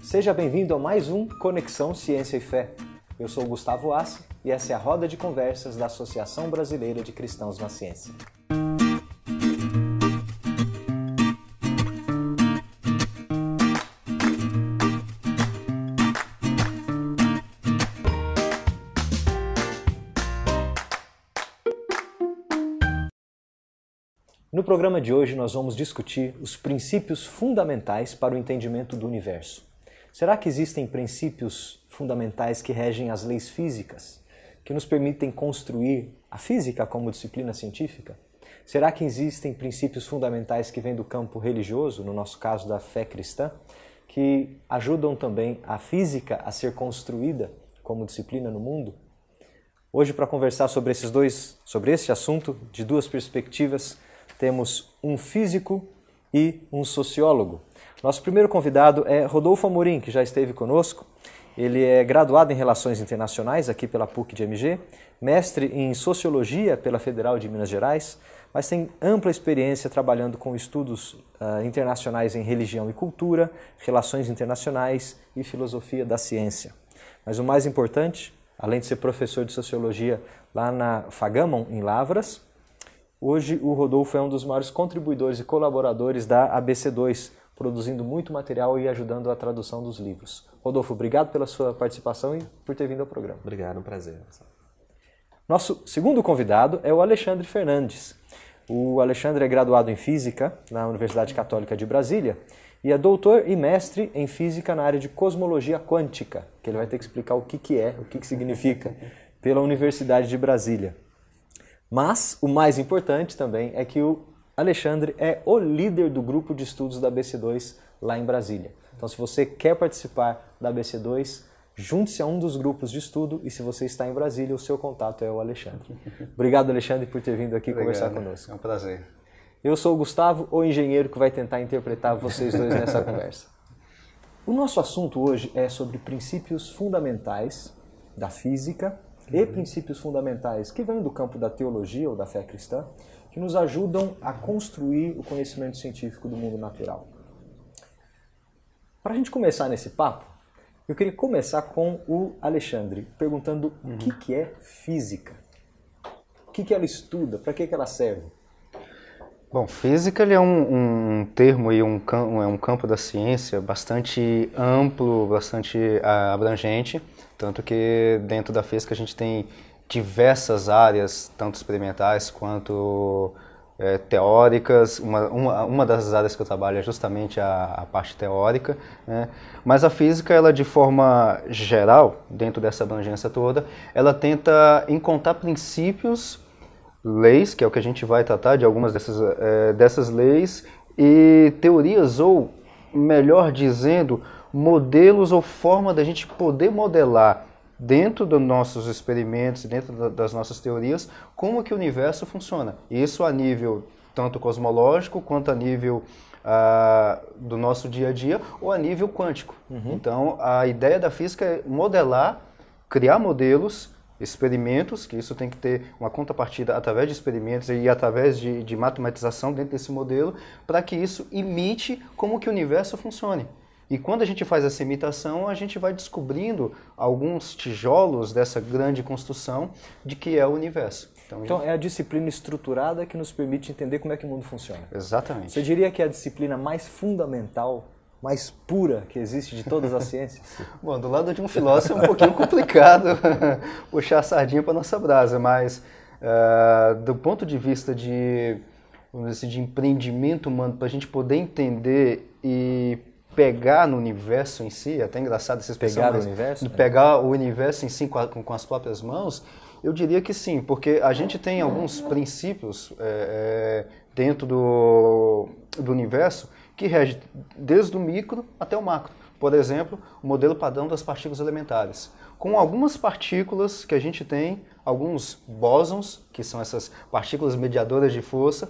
Seja bem-vindo a mais um Conexão Ciência e Fé. Eu sou Gustavo Assi e essa é a roda de conversas da Associação Brasileira de Cristãos na Ciência. No programa de hoje, nós vamos discutir os princípios fundamentais para o entendimento do universo. Será que existem princípios fundamentais que regem as leis físicas, que nos permitem construir a física como disciplina científica? Será que existem princípios fundamentais que vêm do campo religioso, no nosso caso da fé cristã, que ajudam também a física a ser construída como disciplina no mundo? Hoje, para conversar sobre esses dois, sobre esse assunto, de duas perspectivas, temos um físico e um sociólogo. Nosso primeiro convidado é Rodolfo Amorim, que já esteve conosco. Ele é graduado em Relações Internacionais aqui pela PUC de MG, mestre em Sociologia pela Federal de Minas Gerais, mas tem ampla experiência trabalhando com estudos uh, internacionais em religião e cultura, relações internacionais e filosofia da ciência. Mas o mais importante, além de ser professor de Sociologia lá na Fagamon, em Lavras, Hoje, o Rodolfo é um dos maiores contribuidores e colaboradores da ABC2, produzindo muito material e ajudando a tradução dos livros. Rodolfo, obrigado pela sua participação e por ter vindo ao programa. Obrigado, um prazer. Nosso segundo convidado é o Alexandre Fernandes. O Alexandre é graduado em Física na Universidade Católica de Brasília e é doutor e mestre em Física na área de Cosmologia Quântica, que ele vai ter que explicar o que, que é, o que, que significa, pela Universidade de Brasília. Mas o mais importante também é que o Alexandre é o líder do grupo de estudos da BC2 lá em Brasília. Então, se você quer participar da BC2, junte-se a um dos grupos de estudo e se você está em Brasília, o seu contato é o Alexandre. Obrigado, Alexandre, por ter vindo aqui Obrigado. conversar conosco. É um prazer. Eu sou o Gustavo, o engenheiro que vai tentar interpretar vocês dois nessa conversa. O nosso assunto hoje é sobre princípios fundamentais da física e princípios fundamentais que vêm do campo da teologia ou da fé cristã, que nos ajudam a construir o conhecimento científico do mundo natural. Para a gente começar nesse papo, eu queria começar com o Alexandre, perguntando uhum. o que, que é física. O que, que ela estuda? Para que, que ela serve? Bom, física é um, um termo e um, é um campo da ciência bastante amplo, bastante uh, abrangente, tanto que dentro da física a gente tem diversas áreas, tanto experimentais quanto é, teóricas. Uma, uma, uma, das áreas que eu trabalho é justamente a, a parte teórica. Né? Mas a física, ela de forma geral, dentro dessa abrangência toda, ela tenta encontrar princípios, leis, que é o que a gente vai tratar de algumas dessas, é, dessas leis, e teorias, ou melhor dizendo, modelos ou forma da gente poder modelar dentro dos nossos experimentos, dentro das nossas teorias, como que o universo funciona. Isso a nível tanto cosmológico quanto a nível uh, do nosso dia a dia ou a nível quântico. Uhum. Então, a ideia da física é modelar, criar modelos, experimentos, que isso tem que ter uma contrapartida através de experimentos e através de, de matematização dentro desse modelo, para que isso imite como que o universo funcione. E quando a gente faz essa imitação, a gente vai descobrindo alguns tijolos dessa grande construção de que é o universo. Então, então é a disciplina estruturada que nos permite entender como é que o mundo funciona. Exatamente. Você diria que é a disciplina mais fundamental, mais pura que existe de todas as ciências? Bom, do lado de um filósofo é um pouquinho complicado puxar a sardinha para nossa brasa, mas uh, do ponto de vista de, vamos dizer, assim, de empreendimento humano, para a gente poder entender e pegar no universo em si, é até engraçado esse pegar o universo, de pegar o universo em si com, a, com, as próprias mãos, eu diria que sim, porque a gente tem alguns princípios é, é, dentro do, do universo que regem desde o micro até o macro. Por exemplo, o modelo padrão das partículas elementares. Com algumas partículas que a gente tem, alguns bósons, que são essas partículas mediadoras de força,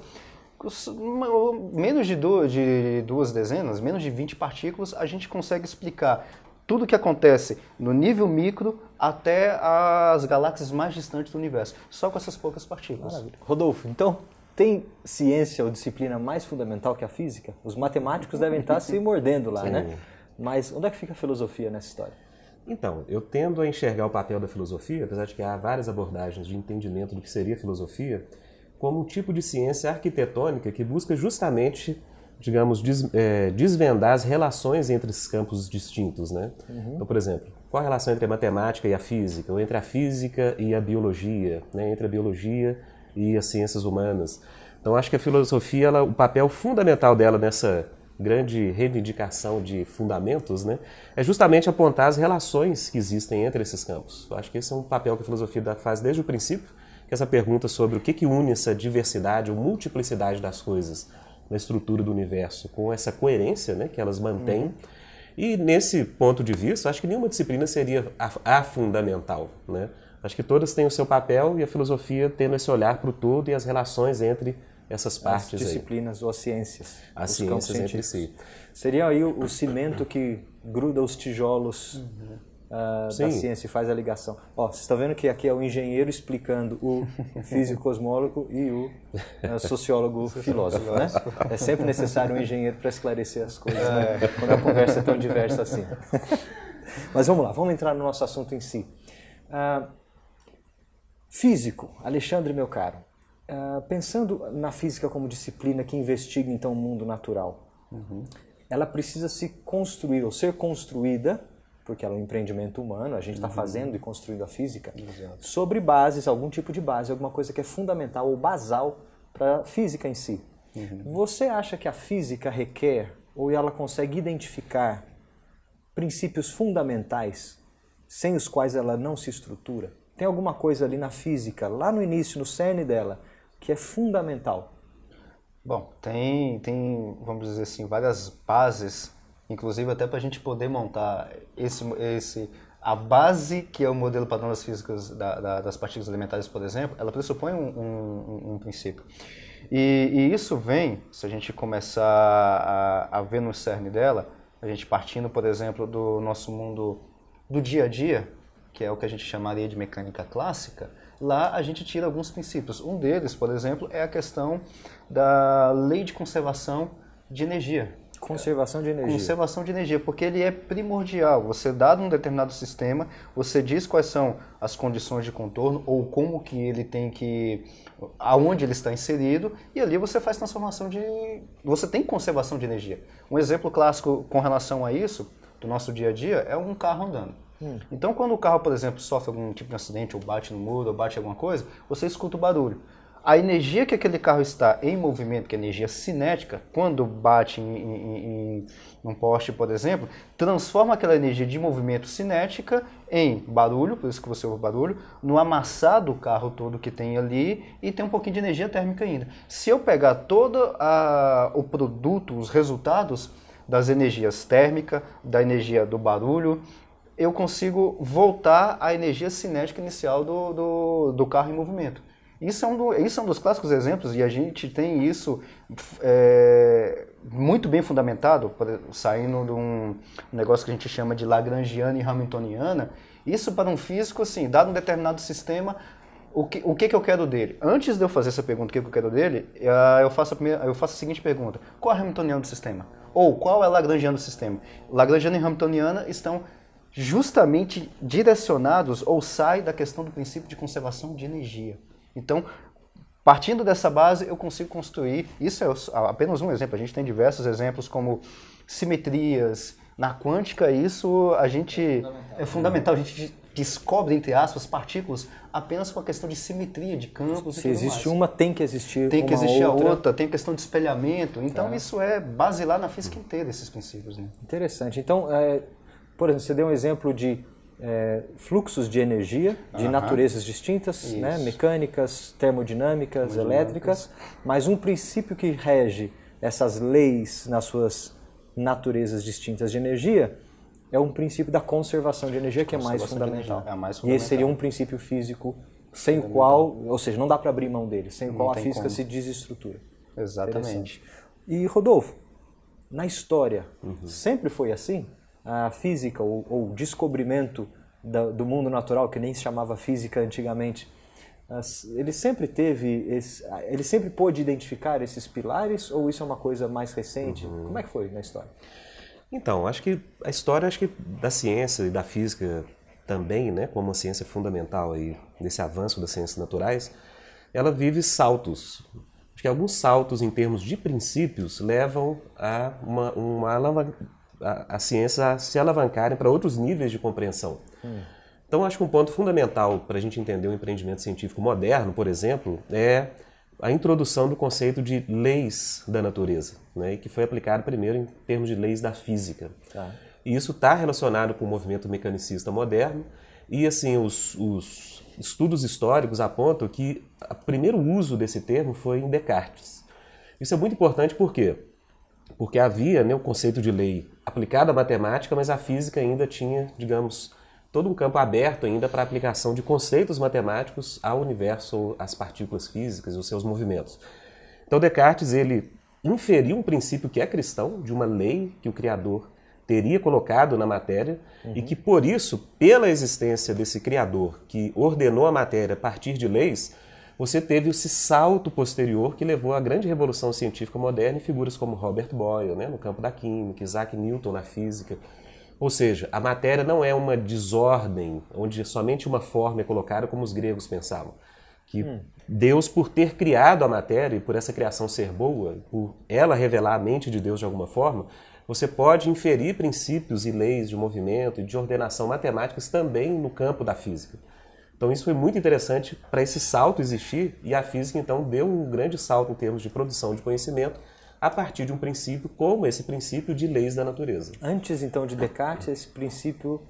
menos de duas, de duas dezenas, menos de 20 partículas, a gente consegue explicar tudo o que acontece no nível micro até as galáxias mais distantes do universo, só com essas poucas partículas. Maravilha. Rodolfo, então tem ciência ou disciplina mais fundamental que a física? Os matemáticos devem estar se mordendo lá? Sim. né? Mas onde é que fica a filosofia nessa história? Então, eu tendo a enxergar o papel da filosofia, apesar de que há várias abordagens de entendimento do que seria filosofia, como um tipo de ciência arquitetônica que busca justamente, digamos, des, é, desvendar as relações entre esses campos distintos, né? Uhum. Então, por exemplo, qual a relação entre a matemática e a física, ou entre a física e a biologia, né? entre a biologia e as ciências humanas? Então, acho que a filosofia, ela, o papel fundamental dela nessa grande reivindicação de fundamentos, né, é justamente apontar as relações que existem entre esses campos. Eu acho que esse é um papel que a filosofia faz desde o princípio, que é essa pergunta sobre o que, que une essa diversidade ou multiplicidade das coisas na estrutura do universo com essa coerência né, que elas mantêm. Uhum. E nesse ponto de vista, acho que nenhuma disciplina seria a, a fundamental. Né? Acho que todas têm o seu papel e a filosofia tendo esse olhar para o todo e as relações entre essas partes As disciplinas aí. ou as ciências. As ciências entre si. Seria aí o, o, cimento que gruda os tijolos uhum. Uh, da ciência e faz a ligação. Ó, vocês estão vendo que aqui é o engenheiro explicando o físico cosmólogo e o uh, sociólogo filósofo, né? É sempre necessário um engenheiro para esclarecer as coisas, né? É. Quando a conversa é tão diversa assim. Mas vamos lá, vamos entrar no nosso assunto em si. Uh, físico, Alexandre, meu caro. Uh, pensando na física como disciplina que investiga então o mundo natural, uhum. ela precisa se construir ou ser construída, porque ela é um empreendimento humano, a gente está uhum. fazendo e construindo a física, Exato. sobre bases, algum tipo de base, alguma coisa que é fundamental ou basal para a física em si. Uhum. Você acha que a física requer ou ela consegue identificar princípios fundamentais sem os quais ela não se estrutura? Tem alguma coisa ali na física, lá no início, no cerne dela, que é fundamental? Bom, tem, tem, vamos dizer assim, várias bases, inclusive até para a gente poder montar esse, esse, a base que é o modelo padrão das físicas da, da, das partículas elementares, por exemplo, ela pressupõe um, um, um princípio. E, e, isso vem, se a gente começar a, a ver no cerne dela, a gente partindo, por exemplo, do nosso mundo do dia a dia, que é o que a gente chamaria de mecânica clássica, lá a gente tira alguns princípios. Um deles, por exemplo, é a questão da lei de conservação de energia. Conservação de energia. Conservação de energia, porque ele é primordial. Você dado um determinado sistema, você diz quais são as condições de contorno ou como que ele tem que aonde ele está inserido e ali você faz transformação de você tem conservação de energia. Um exemplo clássico com relação a isso do nosso dia a dia é um carro andando. Hum. Então, quando o carro, por exemplo, sofre algum tipo de acidente, ou bate no muro, ou bate alguma coisa, você escuta o barulho. A energia que aquele carro está em movimento, que é energia cinética, quando bate em, em, em, um poste, por exemplo, transforma aquela energia de movimento cinética em barulho, por isso que você ouve barulho, no amassar do carro todo que tem ali e tem um pouquinho de energia térmica ainda. Se eu pegar todo a, o produto, os resultados das energias térmica, da energia do barulho, eu consigo voltar à energia cinética inicial do, do, do carro em movimento. Isso é, um do, isso é um dos clássicos exemplos e a gente tem isso é, muito bem fundamentado, saindo de um negócio que a gente chama de Lagrangiana e Hamiltoniana. Isso para um físico, assim, dado um determinado sistema, o que, o que, que eu quero dele? Antes de eu fazer essa pergunta, o que, que eu quero dele, ah, eu faço, a primeira, eu faço a seguinte pergunta: qual é a Hamiltoniana do sistema? Ou qual é a Lagrangiana do sistema? Lagrangiana e Hamiltoniana estão justamente direcionados ou sai da questão do princípio de conservação de energia. Então, partindo dessa base, eu consigo construir. Isso é apenas um exemplo. A gente tem diversos exemplos como simetrias. Na quântica, isso a gente é fundamental. É fundamental. A gente descobre, entre aspas, partículas apenas com a questão de simetria de campos. Se existe mais. uma, tem que existir Tem que existir outra. a outra, tem questão de espelhamento. Então, tá. isso é basilar na física inteira, esses princípios. Né? Interessante. Então, é, por exemplo, você deu um exemplo de é, fluxos de energia de uhum. naturezas distintas, né? mecânicas, termodinâmicas, elétricas, mas um princípio que rege essas leis nas suas naturezas distintas de energia é um princípio da conservação de energia que é mais fundamental. É mais fundamental. E esse seria um princípio físico sem o qual, ou seja, não dá para abrir mão dele, sem o qual a física como. se desestrutura. Exatamente. E Rodolfo, na história, uhum. sempre foi assim? A física ou, ou descobrimento da, do mundo natural, que nem se chamava física antigamente, ele sempre teve, esse, ele sempre pôde identificar esses pilares ou isso é uma coisa mais recente? Uhum. Como é que foi na história? Então, acho que a história acho que da ciência e da física também, né, como uma ciência fundamental aí nesse avanço das ciências naturais, ela vive saltos. Acho que alguns saltos em termos de princípios levam a uma, uma a, a ciência a se alavancarem para outros níveis de compreensão. Hum. Então, acho que um ponto fundamental para a gente entender o empreendimento científico moderno, por exemplo, é a introdução do conceito de leis da natureza, né, que foi aplicado primeiro em termos de leis da física. Tá. E isso está relacionado com o movimento mecanicista moderno, e assim, os, os estudos históricos apontam que o primeiro uso desse termo foi em Descartes. Isso é muito importante por quê? Porque havia né, o conceito de lei aplicado à matemática, mas a física ainda tinha, digamos, todo um campo aberto ainda para a aplicação de conceitos matemáticos ao universo, às partículas físicas e os seus movimentos. Então Descartes ele inferiu um princípio que é cristão, de uma lei que o Criador teria colocado na matéria uhum. e que por isso, pela existência desse Criador que ordenou a matéria a partir de leis, você teve esse salto posterior que levou à grande revolução científica moderna e figuras como Robert Boyle, né, no campo da química, Isaac Newton na física, ou seja, a matéria não é uma desordem onde somente uma forma é colocada como os gregos pensavam. Que hum. Deus, por ter criado a matéria e por essa criação ser boa, por ela revelar a mente de Deus de alguma forma, você pode inferir princípios e leis de movimento e de ordenação matemáticas também no campo da física. Então isso foi muito interessante para esse salto existir e a física então deu um grande salto em termos de produção de conhecimento a partir de um princípio como esse princípio de leis da natureza. Antes então de Descartes, esse princípio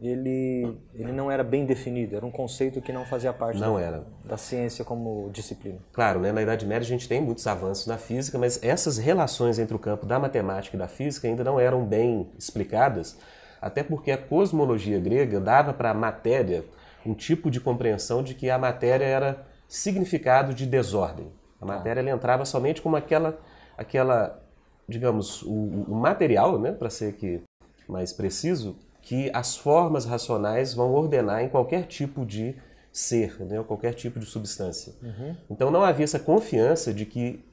ele, ele não era bem definido, era um conceito que não fazia parte não da, era. da ciência como disciplina. Claro, né, na Idade Média a gente tem muitos avanços na física, mas essas relações entre o campo da matemática e da física ainda não eram bem explicadas, até porque a cosmologia grega dava para a matéria um tipo de compreensão de que a matéria era significado de desordem. A matéria ela entrava somente como aquela aquela, digamos, o, o material, né, para ser aqui mais preciso, que as formas racionais vão ordenar em qualquer tipo de ser, né, qualquer tipo de substância. Uhum. Então não havia essa confiança de que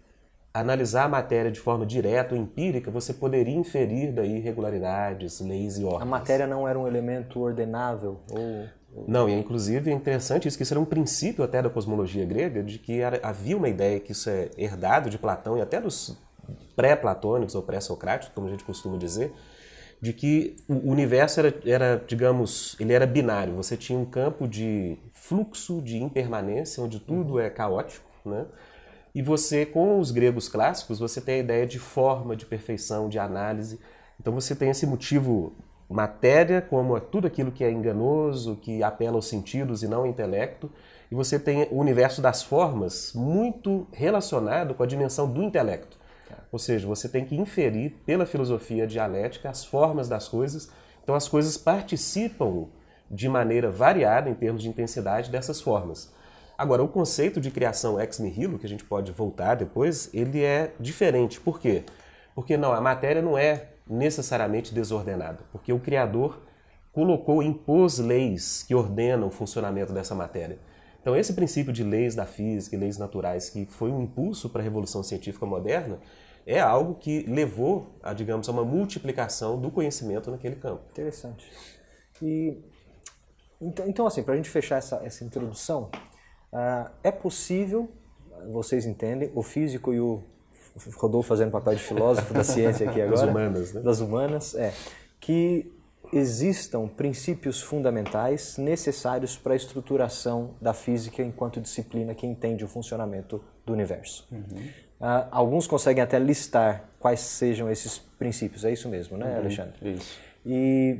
analisar a matéria de forma direta ou empírica, você poderia inferir daí regularidades, leis e ordens. A matéria não era um elemento ordenável ou não, e inclusive é interessante isso, que isso era um princípio até da cosmologia grega, de que era, havia uma ideia que isso é herdado de Platão e até dos pré-platônicos ou pré-socráticos, como a gente costuma dizer, de que o universo era, era, digamos, ele era binário. Você tinha um campo de fluxo, de impermanência, onde tudo é caótico, né? E você, com os gregos clássicos, você tem a ideia de forma, de perfeição, de análise. Então você tem esse motivo matéria como tudo aquilo que é enganoso, que apela aos sentidos e não ao intelecto, e você tem o universo das formas muito relacionado com a dimensão do intelecto. Ou seja, você tem que inferir pela filosofia dialética as formas das coisas, então as coisas participam de maneira variada em termos de intensidade dessas formas. Agora, o conceito de criação ex nihilo, que a gente pode voltar depois, ele é diferente. Por quê? Porque não, a matéria não é necessariamente desordenada, porque o Criador colocou, impôs leis que ordenam o funcionamento dessa matéria. Então, esse princípio de leis da física e leis naturais, que foi um impulso para a revolução científica moderna, é algo que levou a, digamos, a uma multiplicação do conhecimento naquele campo. Interessante. E então, então assim, para a gente fechar essa, essa introdução, uh, é possível, vocês entendem, o físico e o Rodolfo fazendo papel de filósofo da ciência aqui agora. Das humanas, né? Das humanas, é. Que existam princípios fundamentais necessários para a estruturação da física enquanto disciplina que entende o funcionamento do universo. Uhum. Uh, alguns conseguem até listar quais sejam esses princípios, é isso mesmo, né, uhum. Alexandre? Isso. E,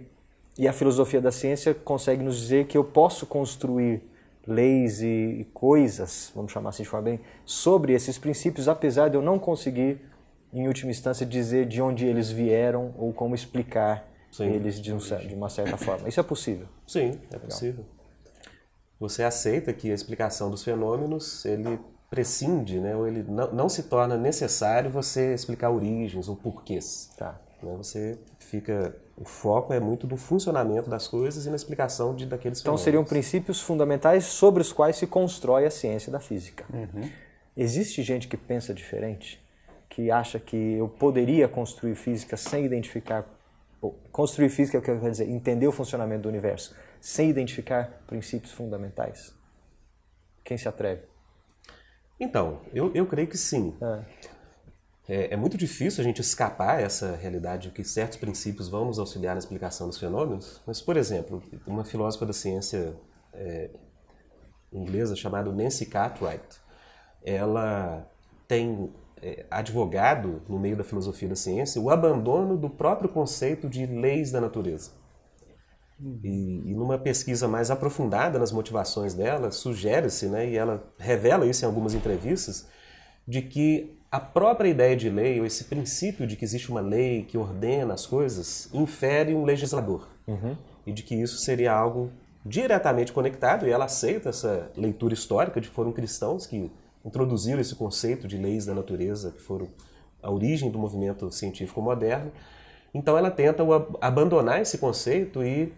e a filosofia da ciência consegue nos dizer que eu posso construir leis e coisas, vamos chamar assim de forma bem, sobre esses princípios, apesar de eu não conseguir, em última instância, dizer de onde eles vieram ou como explicar Sim. eles de, um, de, uma certa forma. Isso é possível? Sim, é possível. Você aceita que a explicação dos fenômenos, ele prescinde, né, ou ele não, não se torna necessário você explicar origens ou porquês. Tá. Né? Você fica o foco é muito do funcionamento das coisas e na explicação de daqueles Então seriam princípios fundamentais sobre os quais se constrói a ciência da física. Uhum. Existe gente que pensa diferente, que acha que eu poderia construir física sem identificar construir física é o que eu quero dizer, entender o funcionamento do universo, sem identificar princípios fundamentais? Quem se atreve? Então, eu, eu creio que sim. Ah. É, é, muito difícil a gente escapar essa realidade de que certos princípios vão nos auxiliar na explicação dos fenômenos. Mas, por exemplo, uma filósofa da ciência é, inglesa chamada Nancy Cartwright, ela tem é, advogado no meio da filosofia da ciência o abandono do próprio conceito de leis da natureza. E, e, numa pesquisa mais aprofundada nas motivações dela, sugere-se, né, e ela revela isso em algumas entrevistas, de que a própria ideia de lei, ou esse princípio de que existe uma lei que ordena as coisas, infere um legislador. Uhum. E de que isso seria algo diretamente conectado, e ela aceita essa leitura histórica de que foram cristãos que introduziram esse conceito de leis da natureza, que foram a origem do movimento científico moderno. Então ela tenta abandonar esse conceito e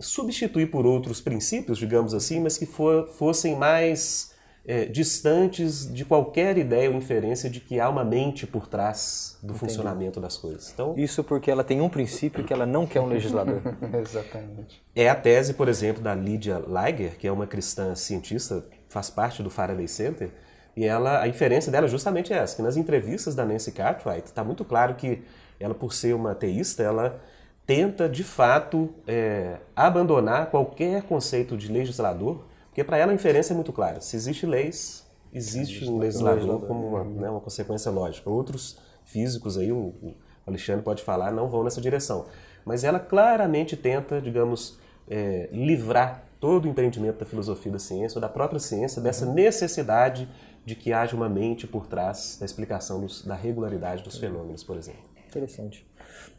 substituir por outros princípios, digamos assim, mas que for, fossem mais é, distantes de qualquer ideia ou inferência de que há uma mente por trás do Entendi. funcionamento das coisas. Então, Isso porque ela tem um princípio que ela não quer um legislador. Exatamente. É a tese, por exemplo, da Lydia Leiger, que é uma cristã cientista, faz parte do Faraday Center, e ela, a inferência dela é justamente essa, que nas entrevistas da Nancy Cartwright está muito claro que ela, por ser uma ateísta, ela tenta, de fato, é, abandonar qualquer conceito de legislador, porque para ela a inferência é muito clara. Se existe leis, existe um legislador como uma, né, uma consequência lógica. Outros físicos aí, o, Alexandre pode falar, não vão nessa direção. Mas ela claramente tenta, digamos, é, livrar todo o empreendimento da filosofia da ciência, ou da própria ciência, dessa necessidade de que haja uma mente por trás da explicação dos, da regularidade dos fenômenos, por exemplo. Interessante.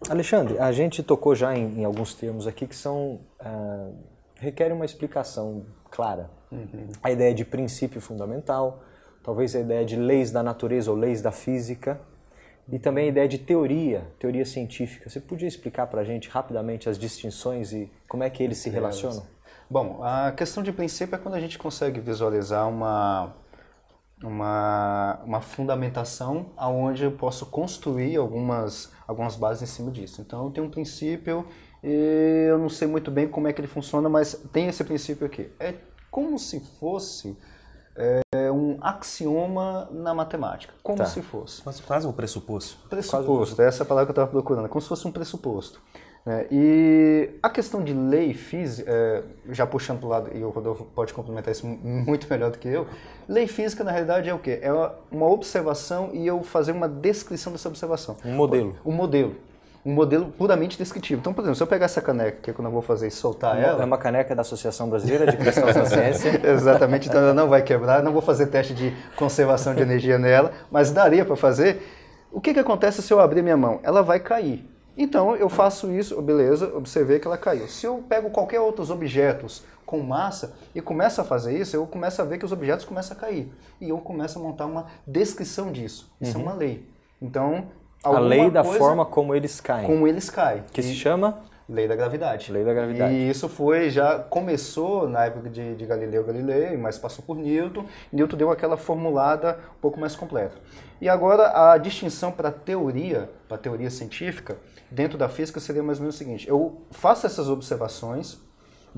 Alexandre, a gente tocou já em, em alguns termos aqui que são uh, requerem uma explicação clara. Uhum. A ideia de princípio fundamental, talvez a ideia de leis da natureza ou leis da física, e também a ideia de teoria, teoria científica. Você podia explicar para a gente rapidamente as distinções e como é que eles se relacionam? Bom, a questão de princípio é quando a gente consegue visualizar uma uma, uma fundamentação aonde eu posso construir algumas, algumas bases em cima disso. Então eu tenho um princípio e eu não sei muito bem como é que ele funciona, mas tem esse princípio aqui. É como se fosse é, um axioma na matemática, como tá. se fosse. Quase, quase um pressuposto. Pressuposto, essa é a palavra que eu estava procurando, como se fosse um pressuposto. É, e a questão de lei física, é, já puxando para o lado, e o Rodolfo pode complementar isso muito melhor do que eu, lei física na realidade é o quê? É uma observação e eu fazer uma descrição dessa observação. Um modelo. Um modelo. Um modelo puramente descritivo. Então, por exemplo, se eu pegar essa caneca, que é quando eu vou fazer e soltar ela... É uma caneca da Associação Brasileira de Cristãos da Ciência. Exatamente, então ela não vai quebrar, não vou fazer teste de conservação de energia nela, mas daria para fazer. O que, que acontece se eu abrir minha mão? Ela vai cair. Então eu faço isso, beleza, observei que ela caiu. Se eu pego qualquer outros objetos com massa e começo a fazer isso, eu começo a ver que os objetos começam a cair. E eu começo a montar uma descrição disso. Isso é uhum. é uma lei. Então, a lei da forma como eles caem. Como eles caem. Que e... se chama Lei da gravidade. Lei da gravidade. E isso foi, já começou na época de, de Galileu Galilei, mas passou por Newton. Newton deu aquela formulada um pouco mais completa. E agora a distinção para teoria, para teoria científica, dentro da física seria mais ou menos o seguinte: eu faço essas observações,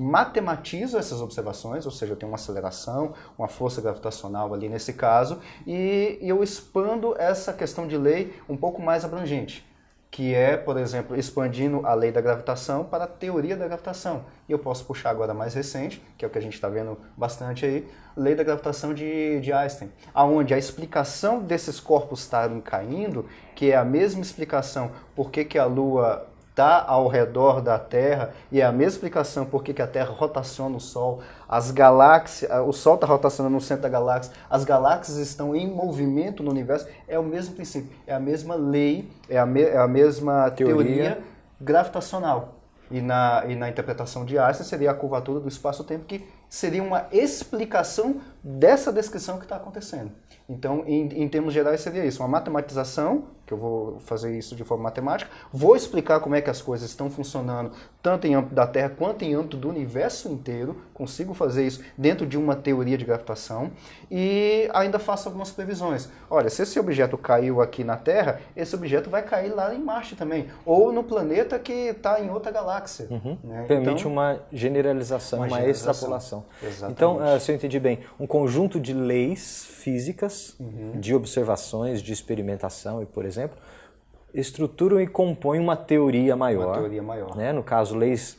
matematizo essas observações, ou seja, eu tenho uma aceleração, uma força gravitacional ali nesse caso, e eu expando essa questão de lei um pouco mais abrangente que é, por exemplo, expandindo a lei da gravitação para a teoria da gravitação. E eu posso puxar agora mais recente, que é o que a gente está vendo bastante aí, lei da gravitação de, de Einstein, aonde a explicação desses corpos estarem caindo, que é a mesma explicação por que, que a Lua está ao redor da Terra e é a mesma explicação por que a Terra rotaciona o Sol, as galáxias, o Sol está rotacionando no centro da galáxia, as galáxias estão em movimento no universo, é o mesmo princípio, é a mesma lei, é a, me, é a mesma teoria, teoria gravitacional. E na, e na interpretação de Einstein seria a curvatura do espaço-tempo que seria uma explicação dessa descrição que está acontecendo. Então, em, em, termos gerais, seria isso: uma matematização, que eu vou fazer isso de forma matemática, vou explicar como é que as coisas estão funcionando, tanto em âmbito da Terra quanto em âmbito do universo inteiro, consigo fazer isso dentro de uma teoria de gravitação, e ainda faço algumas previsões. Olha, se esse objeto caiu aqui na Terra, esse objeto vai cair lá em Marte também, ou no planeta que está em outra galáxia. Uhum. Né? Permite então, uma generalização, uma, uma generalização. extrapolação. Exatamente. Então, uh, se eu entendi bem, um conjunto de leis físicas, uhum. de observações, de experimentação e, por exemplo, estruturam e compõem uma teoria maior. Uma teoria maior. Né? No caso, leis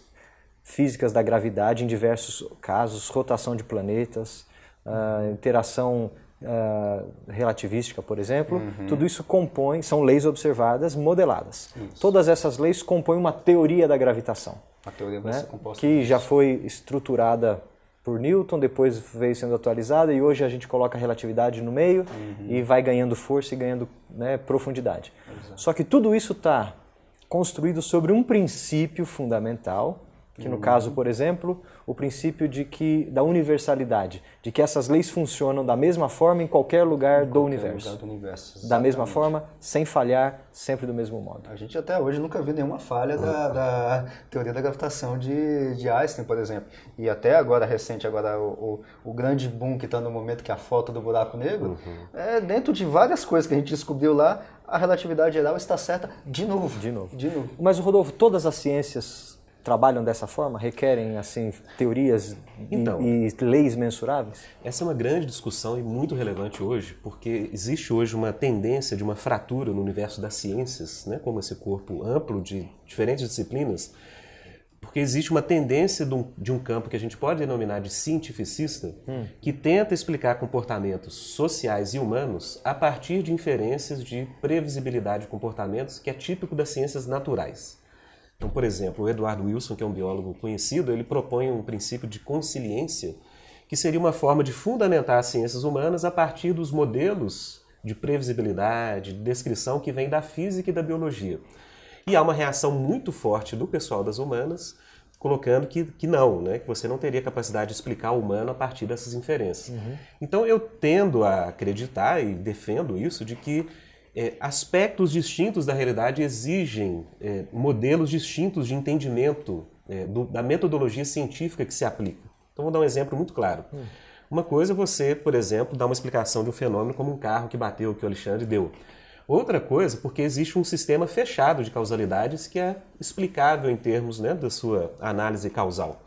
físicas da gravidade, em diversos casos, rotação de planetas, uh, interação uh, relativística, por exemplo, uhum. tudo isso compõe, são leis observadas, modeladas. Isso. Todas essas leis compõem uma teoria da gravitação. A teoria vai né? ser composta que já foi estruturada por Newton, depois veio sendo atualizada e hoje a gente coloca a relatividade no meio uhum. e vai ganhando força e ganhando né, profundidade. Exato. Só que tudo isso está construído sobre um princípio fundamental que no caso, por exemplo, o princípio de que da universalidade, de que essas leis funcionam da mesma forma em qualquer lugar, em do, qualquer universo. lugar do universo. Da mesma forma, sem falhar, sempre do mesmo modo. A gente até hoje nunca viu nenhuma falha da, da teoria da gravitação de, de Einstein, por exemplo. E até agora, recente, agora o, o, o grande boom que está no momento, que é a foto do buraco negro, uhum. é dentro de várias coisas que a gente descobriu lá, a relatividade geral está certa de novo. De novo. De novo. Mas, Rodolfo, todas as ciências trabalham dessa forma? Requerem assim teorias então, e, e, leis mensuráveis? Essa é uma grande discussão e muito relevante hoje, porque existe hoje uma tendência de uma fratura no universo das ciências, né, como esse corpo amplo de diferentes disciplinas, porque existe uma tendência de um, de um campo que a gente pode denominar de cientificista, hum. que tenta explicar comportamentos sociais e humanos a partir de inferências de previsibilidade de comportamentos que é típico das ciências naturais. Então, por exemplo, o Eduardo Wilson, que é um biólogo conhecido, ele propõe um princípio de consciência, que seria uma forma de fundamentar as ciências humanas a partir dos modelos de previsibilidade, de descrição que vem da física e da biologia. E há uma reação muito forte do pessoal das humanas colocando que, que não, né? que você não teria capacidade de explicar o humano a partir dessas inferências. Uhum. Então eu tendo a acreditar e defendo isso de que é, aspectos distintos da realidade exigem é, modelos distintos de entendimento é, do, da metodologia científica que se aplica. Então, vou dar um exemplo muito claro. Hum. Uma coisa é você, por exemplo, dar uma explicação de um fenômeno como um carro que bateu, que o Alexandre deu. Outra coisa, porque existe um sistema fechado de causalidades que é explicável em termos né, da sua análise causal.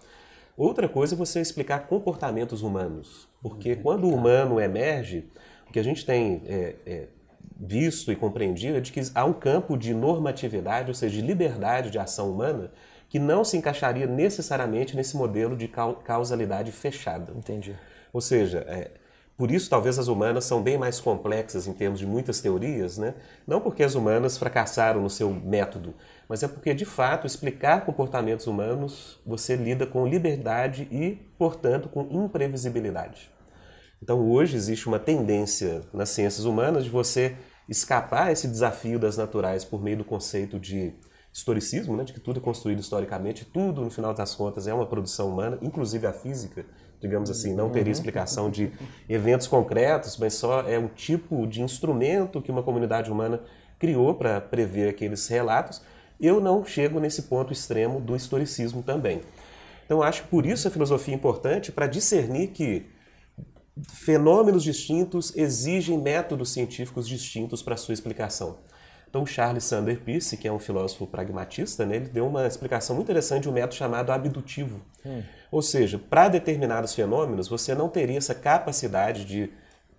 Outra coisa é você explicar comportamentos humanos, porque uhum. quando o humano emerge, o que a gente tem é, é, visto e compreendido é de que há um campo de normatividade, ou seja, de liberdade de ação humana, que não se encaixaria necessariamente nesse modelo de causalidade fechada. Entendi. Ou seja, é, por isso talvez as humanas são bem mais complexas em termos de muitas teorias, né? não porque as humanas fracassaram no seu método, mas é porque de fato explicar comportamentos humanos você lida com liberdade e, portanto, com imprevisibilidade. Então hoje existe uma tendência nas ciências humanas de você escapar esse desafio das naturais por meio do conceito de historicismo, né, de que tudo é construído historicamente, tudo no final das contas é uma produção humana, inclusive a física, digamos assim, não teria uhum. explicação de eventos concretos, mas só é um tipo de instrumento que uma comunidade humana criou para prever aqueles relatos. Eu não chego nesse ponto extremo do historicismo também. Então acho que por isso a filosofia é importante para discernir que fenômenos distintos exigem métodos científicos distintos para sua explicação. Então, Charles Sander Peirce, que é um filósofo pragmatista, né, ele deu uma explicação muito interessante de um método chamado abdutivo. Hum. Ou seja, para determinados fenômenos, você não teria essa capacidade de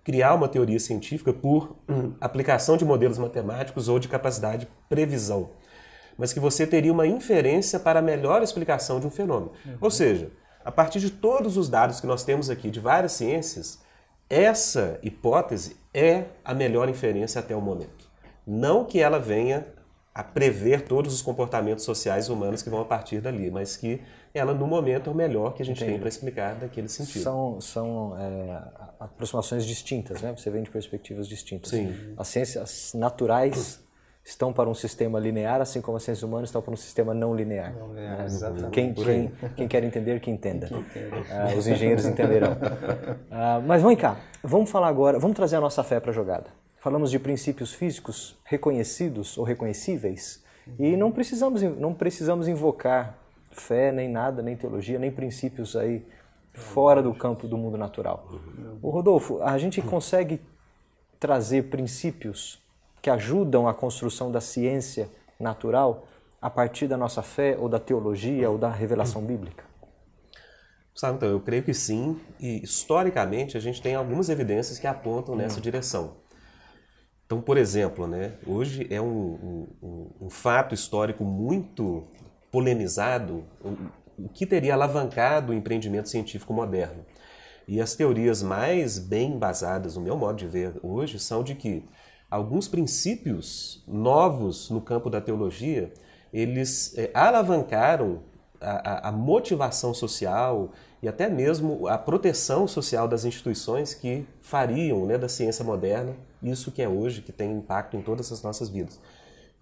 criar uma teoria científica por hum, aplicação de modelos matemáticos ou de capacidade de previsão, mas que você teria uma inferência para a melhor explicação de um fenômeno. Uhum. Ou seja, a partir de todos os dados que nós temos aqui de várias ciências, essa hipótese é a melhor inferência até o momento. Não que ela venha a prever todos os comportamentos sociais humanos que vão a partir dali, mas que ela, no momento, é o melhor que a gente Entendi. tem para explicar daquele sentido. São, são é, aproximações distintas, né? Você vem de perspectivas distintas. Sim. As ciências naturais estão para um sistema linear, assim como as ciências humanas estão para um sistema não linear. Não linear, exatamente. Quem, quem, quem, quer entender, que entenda. Uh, os engenheiros entenderão. Uh, mas vem cá, vamos falar agora, vamos trazer a nossa fé para a jogada. Falamos de princípios físicos reconhecidos ou reconhecíveis e não precisamos, não precisamos invocar fé, nem nada, nem teologia, nem princípios aí fora do campo do mundo natural. O Rodolfo, a gente consegue trazer princípios que ajudam a construção da ciência natural a partir da nossa fé ou da teologia ou da revelação bíblica? Sabe, então, eu creio que sim, e historicamente a gente tem algumas evidências que apontam nessa hum. direção. Então, por exemplo, né, hoje é um, um, um fato histórico muito polemizado o que teria alavancado o empreendimento científico moderno. E as teorias mais bem embasadas, no meu modo de ver hoje, são de que alguns princípios novos no campo da teologia, eles é, alavancaram a, a, motivação social e até mesmo a proteção social das instituições que fariam né, da ciência moderna isso que é hoje, que tem impacto em todas as nossas vidas.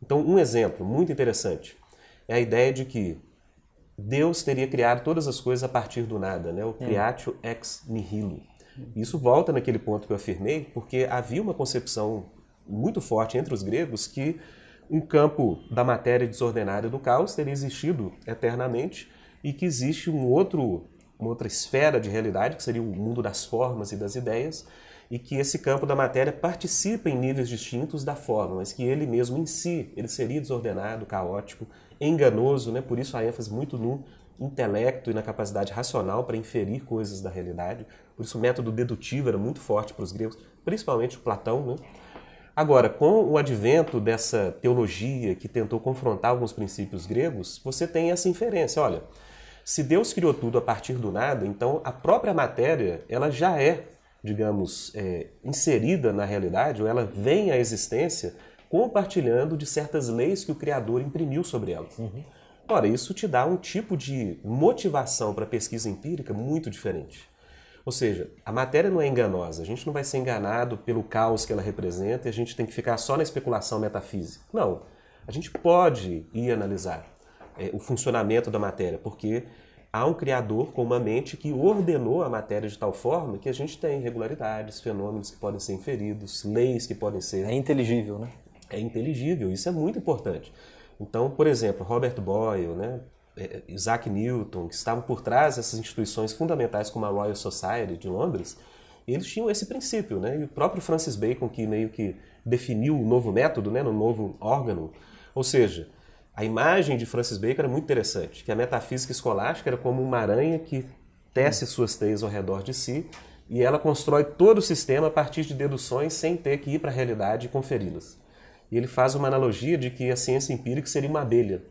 Então, um exemplo muito interessante é a ideia de que Deus teria criado todas as coisas a partir do nada, né? o creatio ex nihilo. Isso volta naquele ponto que eu afirmei, porque havia uma concepção muito forte entre os gregos que um campo da matéria desordenada do caos teria existido eternamente e que existe um outro, uma outra esfera de realidade, que seria o mundo das formas e das ideias, e que esse campo da matéria participa em níveis distintos da forma, mas que ele mesmo em si, ele seria desordenado, caótico, enganoso, né? por isso a ênfase muito no intelecto e na capacidade racional para inferir coisas da realidade. Por isso o método dedutivo era muito forte para os gregos, principalmente Platão. Né? Agora, com o advento dessa teologia que tentou confrontar alguns princípios gregos, você tem essa inferência, olha, se Deus criou tudo a partir do nada, então a própria matéria ela já é, digamos, é, inserida na realidade, ou ela vem à existência compartilhando de certas leis que o Criador imprimiu sobre elas. Uhum. Ora, isso te dá um tipo de motivação para a pesquisa empírica muito diferente. Ou seja, a matéria não é enganosa, a gente não vai ser enganado pelo caos que ela representa e a gente tem que ficar só na especulação metafísica. Não, a gente pode ir analisar é, o funcionamento da matéria, porque há um Criador com uma mente que ordenou a matéria de tal forma que a gente tem irregularidades, fenômenos que podem ser inferidos, leis que podem ser. É inteligível, né? É inteligível, isso é muito importante. Então, por exemplo, Robert Boyle, né, Isaac Newton, que estavam por trás dessas instituições fundamentais como a Royal Society de Londres, eles tinham esse princípio, né? E o próprio Francis Bacon que meio que definiu o novo método, né, no novo órgão, ou seja, a imagem de Francis Bacon era muito interessante, que a metafísica escolástica era como uma aranha que tece suas teias ao redor de si e ela constrói todo o sistema a partir de deduções sem ter que ir para a realidade e conferi-las. E ele faz uma analogia de que a ciência empírica seria uma abelha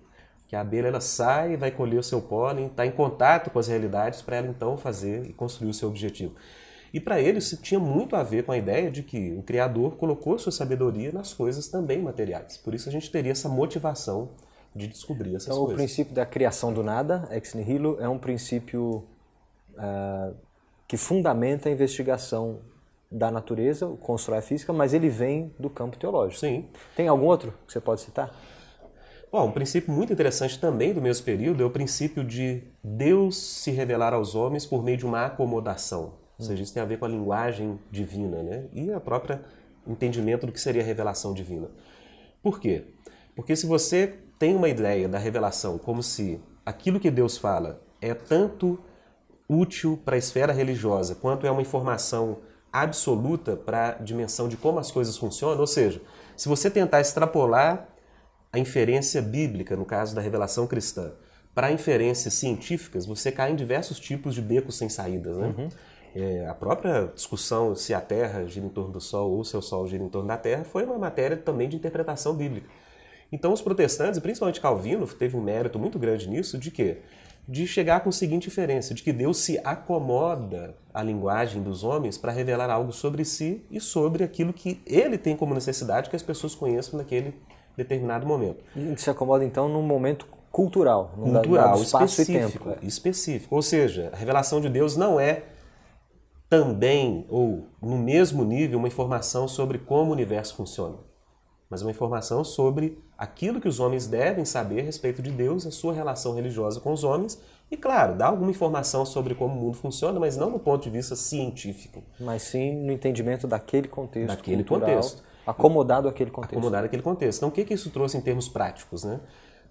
que a abelha ela sai, vai colher o seu pólen, está em contato com as realidades para ela então fazer e construir o seu objetivo. E para ele isso tinha muito a ver com a ideia de que o Criador colocou sua sabedoria nas coisas também materiais. Por isso a gente teria essa motivação de descobrir essas então, coisas. Então o princípio da criação do nada, ex nihilo, é um princípio uh, que fundamenta a investigação da natureza, constrói a física, mas ele vem do campo teológico. Sim. Tem algum outro que você pode citar? Bom, um princípio muito interessante também do mesmo período é o princípio de Deus se revelar aos homens por meio de uma acomodação. Ou seja, isso tem a ver com a linguagem divina, né? E a própria entendimento do que seria a revelação divina. Por quê? Porque se você tem uma ideia da revelação como se aquilo que Deus fala é tanto útil para a esfera religiosa quanto é uma informação absoluta para a dimensão de como as coisas funcionam, ou seja, se você tentar extrapolar a inferência bíblica, no caso da revelação cristã, para inferências científicas, você cai em diversos tipos de becos sem saídas. Né? Uhum. É, a própria discussão se a Terra gira em torno do Sol ou se o Sol gira em torno da Terra foi uma matéria também de interpretação bíblica. Então os protestantes, principalmente Calvino, teve um mérito muito grande nisso, de quê? De chegar com a seguinte inferência, de que Deus se acomoda à linguagem dos homens para revelar algo sobre si e sobre aquilo que ele tem como necessidade que as pessoas conheçam naquele determinado momento. E se acomoda então num momento cultural, num cultural, espaço específico, e tempo. Específico. Ou seja, a revelação de Deus não é também ou no mesmo nível uma informação sobre como o universo funciona. mas uma informação sobre aquilo que os homens devem saber a respeito de Deus, a sua relação religiosa com os homens e, claro, dá alguma informação sobre como o mundo funciona, mas não no ponto de vista científico. Mas sim no entendimento daquele contexto. Daquele cultural, contexto. Acomodado aquele contexto. Acomodado aquele contexto. Então, o que, que isso trouxe em termos práticos? Né?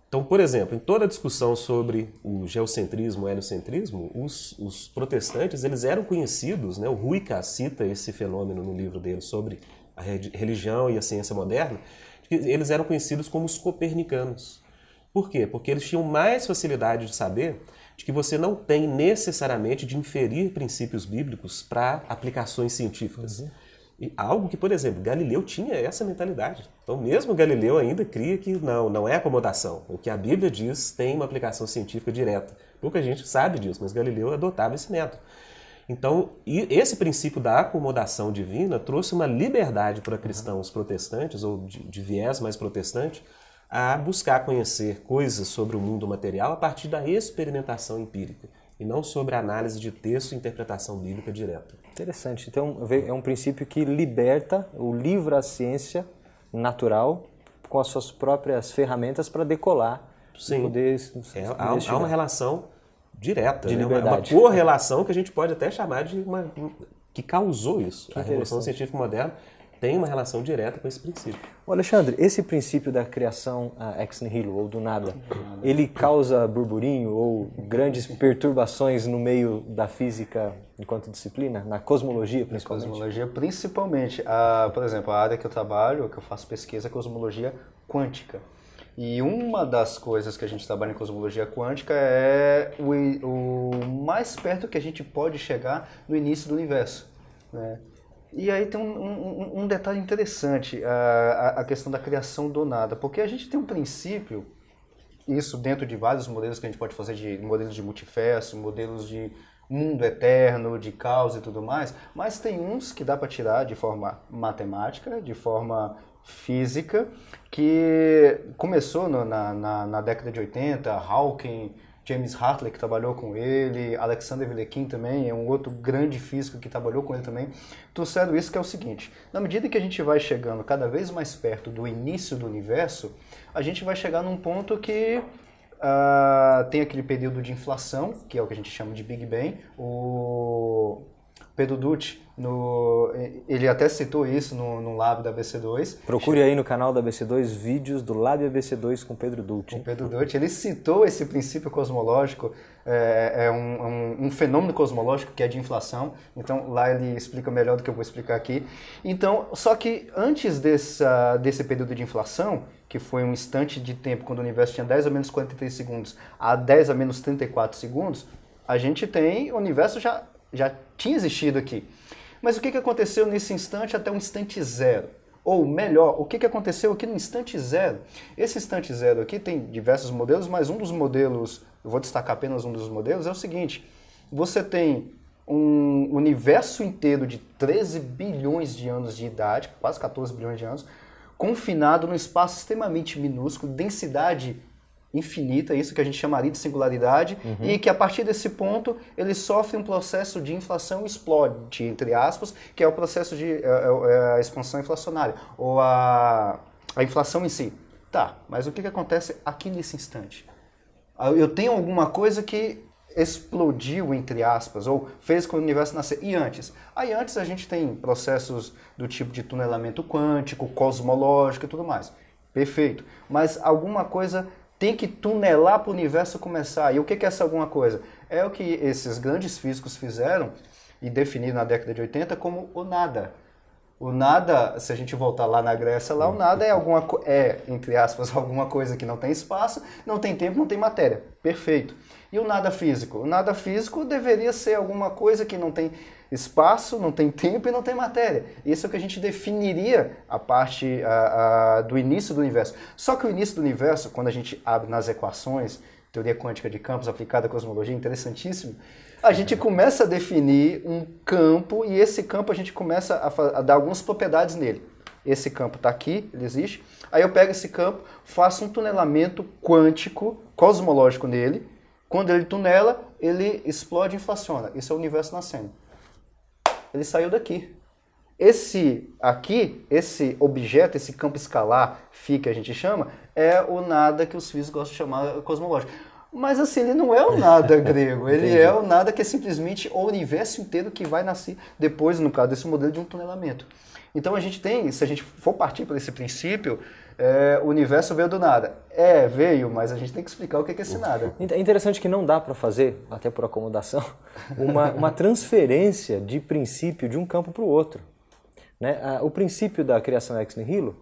Então, por exemplo, em toda a discussão sobre o geocentrismo, o heliocentrismo, os, os protestantes eles eram conhecidos, né? o Ruica cita esse fenômeno no livro dele sobre a religião e a ciência moderna, eles eram conhecidos como os copernicanos. Por quê? Porque eles tinham mais facilidade de saber de que você não tem necessariamente de inferir princípios bíblicos para aplicações científicas. Uhum. E algo que, por exemplo, Galileu tinha essa mentalidade. Então, mesmo Galileu ainda cria que não, não é acomodação. O que a Bíblia diz tem uma aplicação científica direta. Pouca gente sabe disso, mas Galileu adotava esse método. Então, esse princípio da acomodação divina trouxe uma liberdade para cristãos protestantes, ou de, de viés mais protestante, a buscar conhecer coisas sobre o mundo material a partir da experimentação empírica e não sobre análise de texto e interpretação bíblica direta. Interessante. Então, é um princípio que liberta, o livra a ciência natural com as suas próprias ferramentas para decolar. Sim. Poder é, há, há, uma relação direta, de né? liberdade. uma correlação que a gente pode até chamar de uma que causou isso. Que a Revolução Científica Moderna tem uma relação direta com esse princípio. O Alexandre, esse princípio da criação uh, ex nihilo, ou do nada, ele causa burburinho ou grandes perturbações no meio da física enquanto disciplina? Na cosmologia, principalmente? Na cosmologia, principalmente. Uh, por exemplo, a área que eu trabalho, que eu faço pesquisa, é cosmologia quântica. E uma das coisas que a gente trabalha em cosmologia quântica é o, o mais perto que a gente pode chegar no início do universo. Né? E aí tem um, um, um detalhe interessante, a, a, questão da criação do nada, porque a gente tem um princípio, isso dentro de vários modelos que a gente pode fazer, de modelos de multiverso, modelos de mundo eterno, de caos e tudo mais, mas tem uns que dá para tirar de forma matemática, de forma física, que começou no, na, na, na década de 80, Hawking, James Hartley, que trabalhou com ele, Alexander Villekin também, é um outro grande físico que trabalhou com ele também, trouxeram isso que é o seguinte, na medida que a gente vai chegando cada vez mais perto do início do universo, a gente vai chegar num ponto que uh, tem aquele período de inflação, que é o que a gente chama de Big Bang, o Pedro Dutti, no, ele até citou isso no, no Lab da BC2. Procure aí no canal da BC2 vídeos do Lab BC2 com Pedro Dutti. Com Pedro Dutti. Ele citou esse princípio cosmológico, é, é um, um, um, fenômeno cosmológico que é de inflação. Então lá ele explica melhor do que eu vou explicar aqui. Então, só que antes dessa, desse período de inflação, que foi um instante de tempo quando o universo tinha 10 a menos 43 segundos a 10 a menos 34 segundos, a gente tem o universo já já tinha existido aqui. Mas o que, aconteceu nesse instante até o instante zero? Ou melhor, o que, que aconteceu aqui no instante zero? Esse instante zero aqui tem diversos modelos, mas um dos modelos, eu vou destacar apenas um dos modelos, é o seguinte: você tem um universo inteiro de 13 bilhões de anos de idade, quase 14 bilhões de anos, confinado num espaço extremamente minúsculo, densidade infinita, isso que a gente chamaria de singularidade, uhum. e que a partir desse ponto ele sofre um processo de inflação explode, entre aspas, que é o processo de é, é, é a expansão inflacionária, ou a, a inflação em si. Tá, mas o que, que acontece aqui nesse instante? Ah, eu tenho alguma coisa que explodiu, entre aspas, ou fez com o universo nascer. E antes? Aí antes a gente tem processos do tipo de tunelamento quântico, cosmológico e tudo mais. Perfeito. Mas alguma coisa tem que tunelar para o universo começar. E o que é essa alguma coisa? É o que esses grandes físicos fizeram e definiram na década de 80 como o nada. O nada, se a gente voltar lá na Grécia, lá o nada é alguma é entre aspas alguma coisa que não tem espaço, não tem tempo, não tem matéria. Perfeito. E o nada físico? O nada físico deveria ser alguma coisa que não tem espaço, não tem tempo e não tem matéria. Isso é o que a gente definiria a parte a, a, do início do universo. Só que o início do universo, quando a gente abre nas equações, teoria quântica de campos aplicada à cosmologia, interessantíssimo, a gente começa a definir um campo e esse campo a gente começa a, a dar algumas propriedades nele. Esse campo está aqui, ele existe. Aí eu pego esse campo, faço um tunelamento quântico, cosmológico nele. Quando ele tunela, ele explode e inflaciona. Esse é o universo nascendo ele saiu daqui. Esse aqui, esse objeto, esse campo escalar, φ que a gente chama, é o nada que os físicos gostam de chamar cosmológico. Mas assim, ele não é o nada grego, ele é o nada que é simplesmente o universo inteiro que vai nascer depois, no caso desse modelo de um tunelamento. Então a gente tem, se a gente for partir por esse princípio, é, o universo veio do nada. É, veio, mas a gente tem que explicar o que é esse nada. É interessante que não dá para fazer, até por acomodação, uma, uma transferência de princípio de um campo para o outro. Né? O princípio da criação ex nihilo,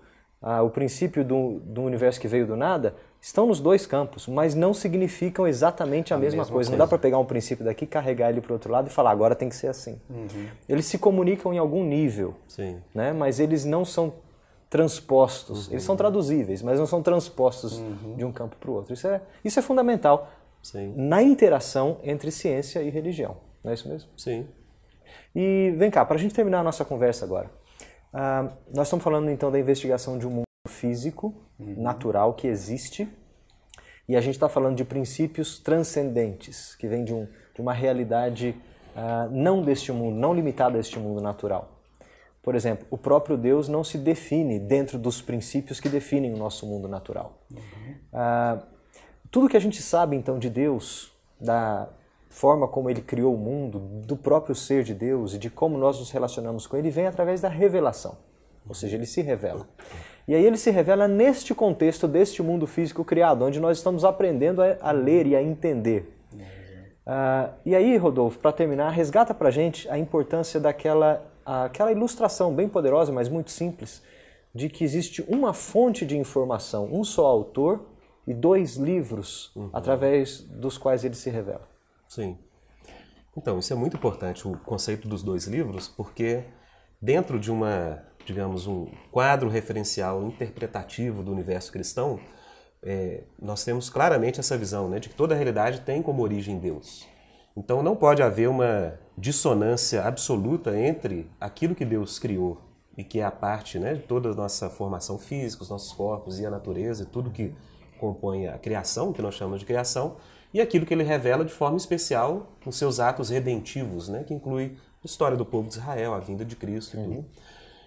o princípio do, do universo que veio do nada, estão nos dois campos, mas não significam exatamente a, a mesma, mesma, coisa. coisa. Não dá para pegar um princípio daqui, carregar ele para o outro lado e falar agora tem que ser assim. Uhum. Eles se comunicam em algum nível, Sim. Né? mas eles não são transpostos. Uhum. Eles são traduzíveis, mas não são transpostos uhum. de um campo para o outro. Isso é, isso é fundamental Sim. na interação entre ciência e religião. Não é isso mesmo? Sim. E vem cá, para a gente terminar a nossa conversa agora. Uh, nós estamos falando então da investigação de um mundo físico, uhum. natural, que existe. E a gente está falando de princípios transcendentes, que vêm de, um, de uma realidade uh, não deste mundo, não limitada a este mundo natural. Por exemplo, o próprio Deus não se define dentro dos princípios que definem o nosso mundo natural. Uhum. Uh, tudo que a gente sabe então de Deus, da forma como ele criou o mundo, do próprio ser de Deus e de como nós nos relacionamos com ele, vem através da revelação. Ou seja, ele se revela. E aí ele se revela neste contexto deste mundo físico criado, onde nós estamos aprendendo a, ler e a entender. Uh, e aí, Rodolfo, para terminar, resgata para a gente a importância daquela aquela ilustração bem poderosa, mas muito simples, de que existe uma fonte de informação, um só autor e dois livros uhum. através dos quais ele se revela. Sim. Então, isso é muito importante, o conceito dos dois livros, porque dentro de uma digamos, um quadro referencial interpretativo do universo cristão, é, nós temos claramente essa visão né, de que toda a realidade tem como origem Deus. Então não pode haver uma dissonância absoluta entre aquilo que Deus criou e que é a parte né, de toda a nossa formação física, os nossos corpos e a natureza e tudo que compõe a criação, que nós chamamos de criação, e aquilo que ele revela de forma especial nos seus atos redentivos, né, que inclui a história do povo de Israel, a vinda de Cristo e tudo.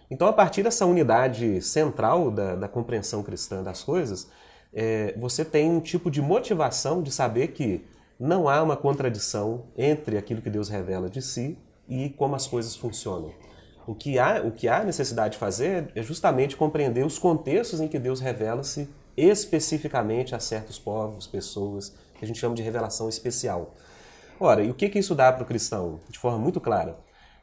Então, a partir dessa unidade central da, da compreensão cristã das coisas, é, você tem um tipo de motivação de saber que não há uma contradição entre aquilo que Deus revela de si e como as coisas funcionam. O que há, o que há necessidade de fazer é justamente compreender os contextos em que Deus revela-se especificamente a certos povos, pessoas, que a gente chama de revelação especial. Ora, e o que, que isso dá para o cristão? De forma muito clara.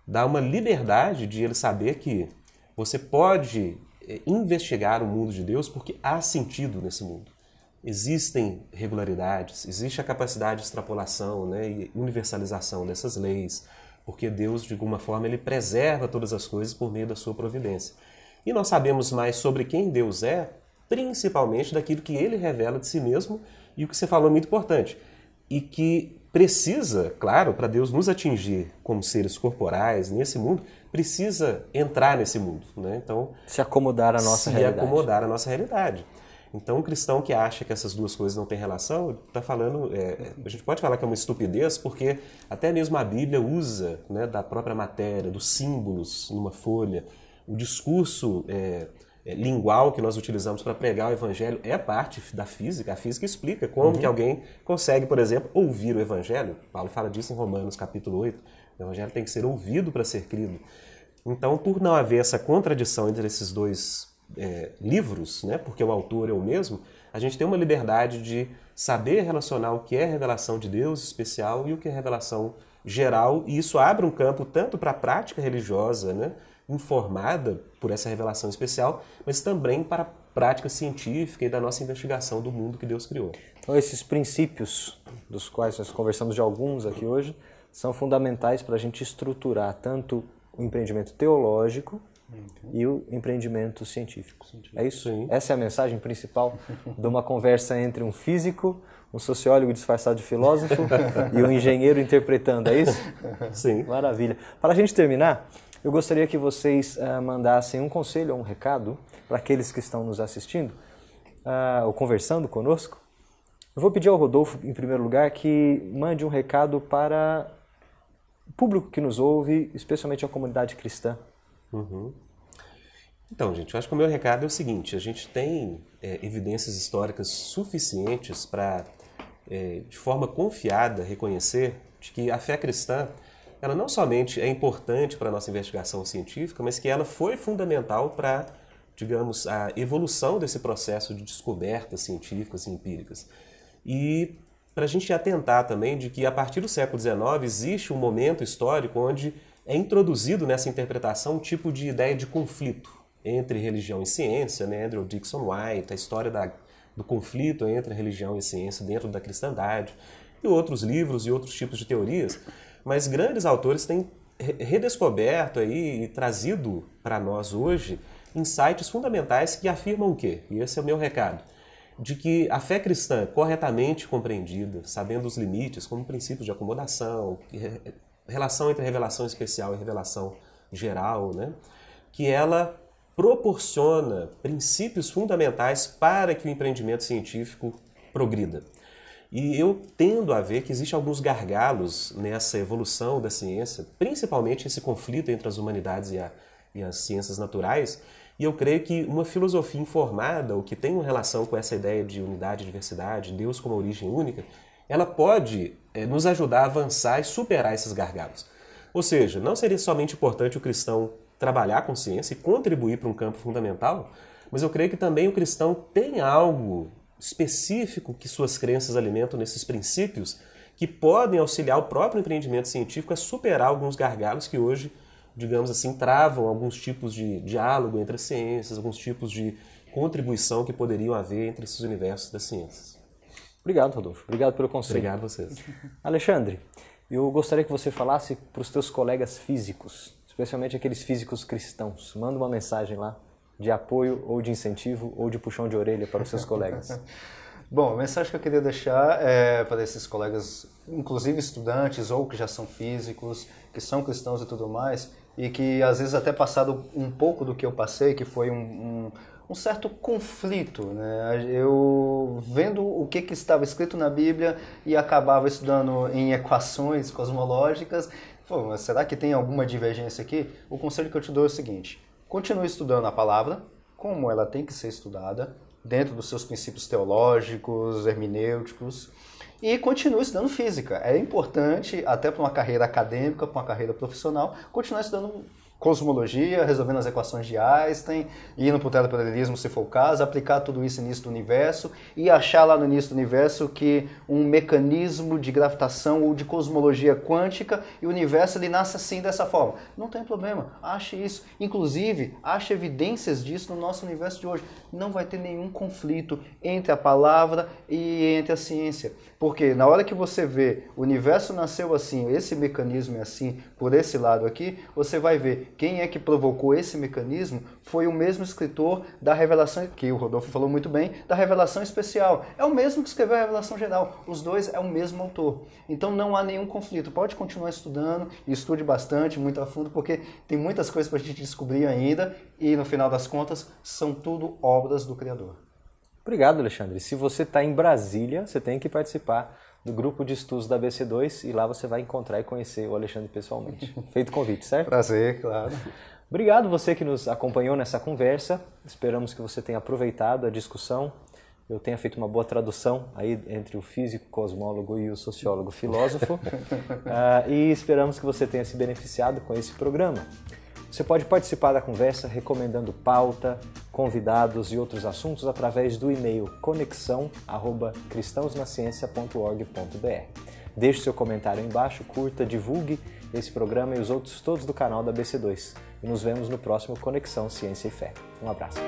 Dá uma liberdade de ele saber que você pode eh, investigar o mundo de Deus porque há sentido nesse mundo. Existem regularidades, existe a capacidade de extrapolação né, e universalização dessas leis, porque Deus, de alguma forma, ele preserva todas as coisas por meio da sua providência. E nós sabemos mais sobre quem Deus é, principalmente daquilo que ele revela de si mesmo e o que você falou é muito importante, e que precisa, claro, para Deus nos atingir como seres corporais nesse mundo, precisa entrar nesse mundo, né? Então se acomodar à nossa se realidade. Se acomodar à nossa realidade. Então, um cristão que acha que essas duas coisas não têm relação, está falando. É, a gente pode falar que é uma estupidez, porque até mesmo a Bíblia usa né, da própria matéria, dos símbolos numa folha. O discurso é, é, lingual que nós utilizamos para pregar o Evangelho é parte da física. A física explica como uhum. que alguém consegue, por exemplo, ouvir o Evangelho. Paulo fala disso em Romanos capítulo 8 o Evangelho tem que ser ouvido para ser crido. Então, por não haver essa contradição entre esses dois é, livros, né, porque o autor é o mesmo, a gente tem uma liberdade de saber relacionar o que é revelação de Deus especial e o que é revelação geral, e isso abre um campo tanto para a prática religiosa, né, informada por essa revelação especial, mas também para a prática científica e da nossa investigação do mundo que Deus criou. Então, esses princípios, dos quais nós conversamos de alguns aqui hoje, são fundamentais para a gente estruturar tanto o empreendimento teológico uhum. e o empreendimento científico. científico. É isso? Sim. Essa é a mensagem principal de uma conversa entre um físico, um sociólogo disfarçado de filósofo e um engenheiro interpretando, é isso? Sim. Maravilha. Para a gente terminar, eu gostaria que vocês uh, mandassem um conselho ou um recado para aqueles que estão nos assistindo uh, ou conversando conosco. Eu vou pedir ao Rodolfo, em primeiro lugar, que mande um recado para público que nos ouve, especialmente a comunidade cristã, Uhum. Então, gente, eu acho que o meu recado é o seguinte: a gente tem é, evidências históricas suficientes para, é, de forma confiada, reconhecer de que a fé cristã ela não somente é importante para a nossa investigação científica, mas que ela foi fundamental para, digamos, a evolução desse processo de descobertas científicas e empíricas. E para a gente atentar também de que a partir do século XIX existe um momento histórico onde é introduzido nessa interpretação um tipo de ideia de conflito entre religião e ciência, né? Andrew Dixon White, a história da, do conflito entre religião e ciência dentro da cristandade, e outros livros e outros tipos de teorias, mas grandes autores têm redescoberto aí e trazido para nós hoje insights fundamentais que afirmam o quê? E esse é o meu recado. De que a fé cristã, corretamente compreendida, sabendo os limites, como princípios de acomodação, relação entre revelação especial e revelação geral, né? que ela proporciona princípios fundamentais para que o empreendimento científico progrida. E eu tendo a ver que existem alguns gargalos nessa evolução da ciência, principalmente esse conflito entre as humanidades e, a, e as ciências naturais, e eu creio que uma filosofia informada, ou que tem uma relação com essa ideia de unidade diversidade, Deus como origem única, ela pode é, nos ajudar a avançar e superar esses gargalos. Ou seja, não seria somente importante o cristão trabalhar com ciência e contribuir para um campo fundamental, mas eu creio que também o cristão tem algo específico que suas crenças alimentam nesses princípios que podem auxiliar o próprio empreendimento científico a superar alguns gargalos que hoje, digamos assim, travam alguns tipos de diálogo entre as ciências, alguns tipos de contribuição que poderiam haver entre esses universos das ciências. Obrigado, Rodolfo. Obrigado pelo conselho. Obrigado a vocês. Alexandre, eu gostaria que você falasse para os teus colegas físicos especialmente aqueles físicos cristãos. Manda uma mensagem lá de apoio ou de incentivo ou de puxão de orelha para os seus colegas. Bom, a mensagem que eu queria deixar é para esses colegas, inclusive estudantes ou que já são físicos, que são cristãos e tudo mais, e que às vezes até passado um pouco do que eu passei, que foi um, um, um certo conflito. Né? Eu vendo o que, que estava escrito na Bíblia e acabava estudando em equações cosmológicas Pô, mas será que tem alguma divergência aqui? O conselho que eu te dou é o seguinte: continue estudando a palavra, como ela tem que ser estudada, dentro dos seus princípios teológicos, hermenêuticos, e continue estudando física. É importante, até para uma carreira acadêmica, para uma carreira profissional, continuar estudando cosmologia, resolvendo as equações de Einstein, indo para o teleparalelismo se for o caso, aplicar tudo isso no início do universo e achar lá no início do universo que um mecanismo de gravitação ou de cosmologia quântica e o universo ele nasce assim dessa forma. Não tem problema, ache isso. Inclusive, ache evidências disso no nosso universo de hoje. Não vai ter nenhum conflito entre a palavra e entre a ciência. Porque na hora que você vê o universo nasceu assim, esse mecanismo é assim, por esse lado aqui, você vai ver quem é que provocou esse mecanismo foi o mesmo escritor da revelação, que o Rodolfo falou muito bem, da revelação especial. É o mesmo que escreveu a revelação geral. Os dois é o mesmo autor. Então não há nenhum conflito. Pode continuar estudando, estude bastante, muito a fundo, porque tem muitas coisas para a gente descobrir ainda e no final das contas são tudo obras do Criador. Obrigado, Alexandre. Se você está em Brasília, você tem que participar do grupo de estudos da BC2 e lá você vai encontrar e conhecer o Alexandre pessoalmente. Feito o convite, certo? Prazer, claro. Obrigado você que nos acompanhou nessa conversa. Esperamos que você tenha aproveitado a discussão. Eu tenha feito uma boa tradução aí entre o físico cosmólogo e o sociólogo filósofo. uh, e esperamos que você tenha se beneficiado com esse programa. Você pode participar da conversa recomendando pauta, convidados e outros assuntos através do e-mail conexão@cristãosnaciencia.org.br. Deixe seu comentário aí embaixo, curta, divulgue esse programa e os outros todos do canal da BC2. E nos vemos no próximo Conexão Ciência e Fé. Um abraço.